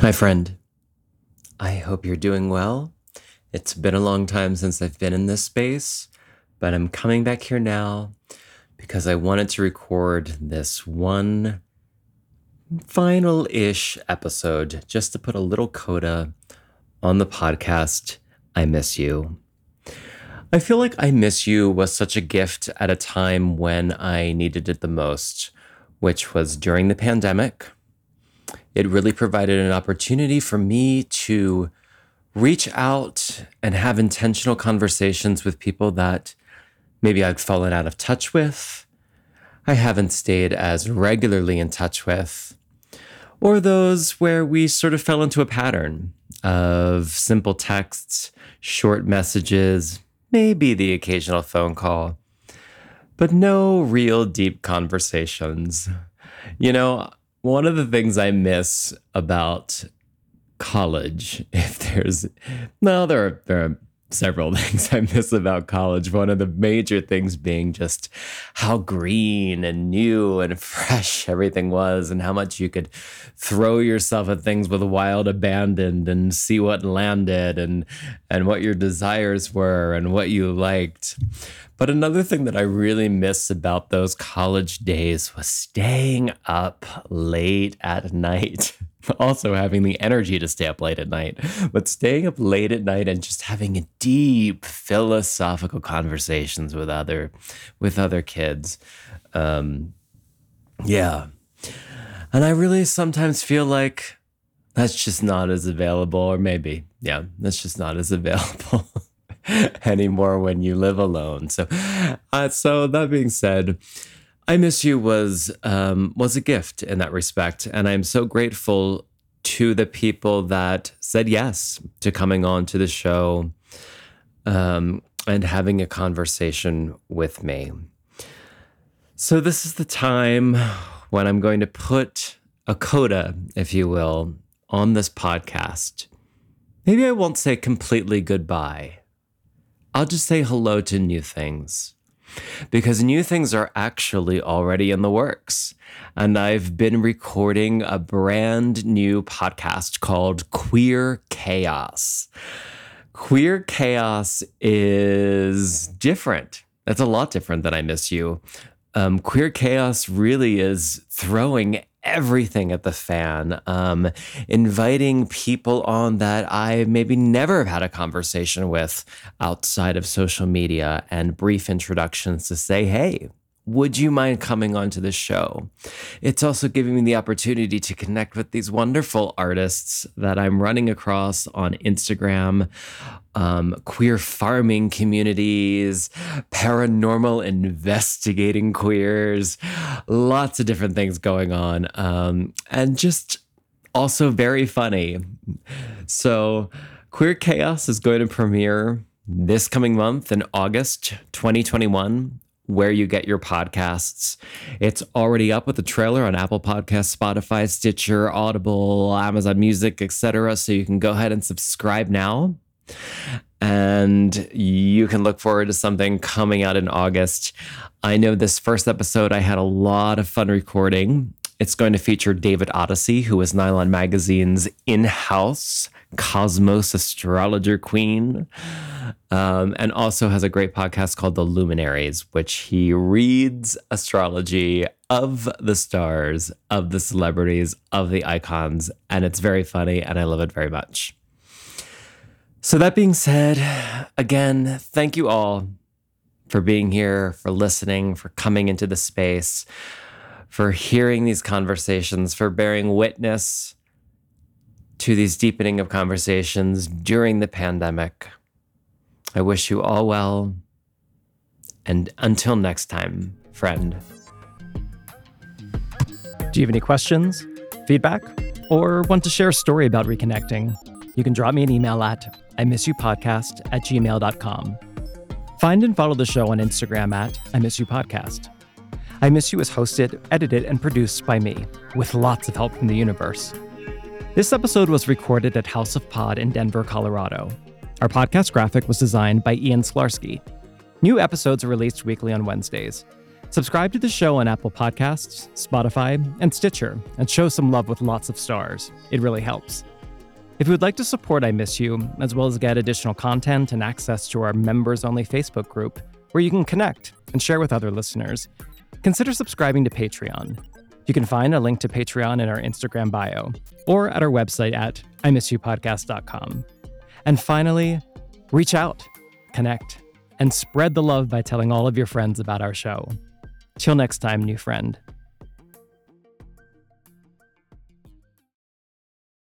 Hi, friend. I hope you're doing well. It's been a long time since I've been in this space, but I'm coming back here now because I wanted to record this one final ish episode just to put a little coda on the podcast. I miss you. I feel like I Miss You was such a gift at a time when I needed it the most, which was during the pandemic. It really provided an opportunity for me to reach out and have intentional conversations with people that maybe I'd fallen out of touch with, I haven't stayed as regularly in touch with, or those where we sort of fell into a pattern of simple texts, short messages, maybe the occasional phone call, but no real deep conversations. You know, one of the things I miss about college, if there's no, there are, there are several things I miss about college. One of the major things being just how green and new and fresh everything was, and how much you could throw yourself at things with wild abandon and see what landed and and what your desires were and what you liked. But another thing that I really miss about those college days was staying up late at night. also having the energy to stay up late at night, but staying up late at night and just having deep philosophical conversations with other with other kids. Um, yeah. And I really sometimes feel like that's just not as available, or maybe, yeah, that's just not as available. anymore when you live alone. So, uh, so that being said, I Miss You was um, was a gift in that respect, and I'm so grateful to the people that said yes to coming on to the show um, and having a conversation with me. So this is the time when I'm going to put a coda, if you will, on this podcast. Maybe I won't say completely goodbye I'll just say hello to new things because new things are actually already in the works. And I've been recording a brand new podcast called Queer Chaos. Queer Chaos is different. That's a lot different than I Miss You. Um, Queer Chaos really is throwing everything at the fan, um, inviting people on that I maybe never have had a conversation with outside of social media and brief introductions to say, hey, would you mind coming onto the show? It's also giving me the opportunity to connect with these wonderful artists that I'm running across on Instagram, um, queer farming communities, paranormal investigating queers, lots of different things going on, um, and just also very funny. So, Queer Chaos is going to premiere this coming month in August 2021 where you get your podcasts. It's already up with the trailer on Apple Podcasts, Spotify, Stitcher, Audible, Amazon Music, etc. So you can go ahead and subscribe now. And you can look forward to something coming out in August. I know this first episode I had a lot of fun recording. It's going to feature David Odyssey, who is Nylon Magazine's in house Cosmos astrologer queen um, and also has a great podcast called The Luminaries, which he reads astrology of the stars, of the celebrities, of the icons. And it's very funny, and I love it very much. So, that being said, again, thank you all for being here, for listening, for coming into the space, for hearing these conversations, for bearing witness to these deepening of conversations during the pandemic. I wish you all well. And until next time, friend. Do you have any questions, feedback, or want to share a story about reconnecting? You can drop me an email at I miss you podcast at gmail.com. Find and follow the show on Instagram at I miss you podcast. I Miss You is hosted, edited, and produced by me, with lots of help from the universe. This episode was recorded at House of Pod in Denver, Colorado. Our podcast graphic was designed by Ian Sklarsky. New episodes are released weekly on Wednesdays. Subscribe to the show on Apple Podcasts, Spotify, and Stitcher, and show some love with lots of stars. It really helps. If you would like to support I Miss You, as well as get additional content and access to our members only Facebook group, where you can connect and share with other listeners, consider subscribing to Patreon. You can find a link to Patreon in our Instagram bio or at our website at imissyoupodcast.com. And finally, reach out, connect, and spread the love by telling all of your friends about our show. Till next time, new friend.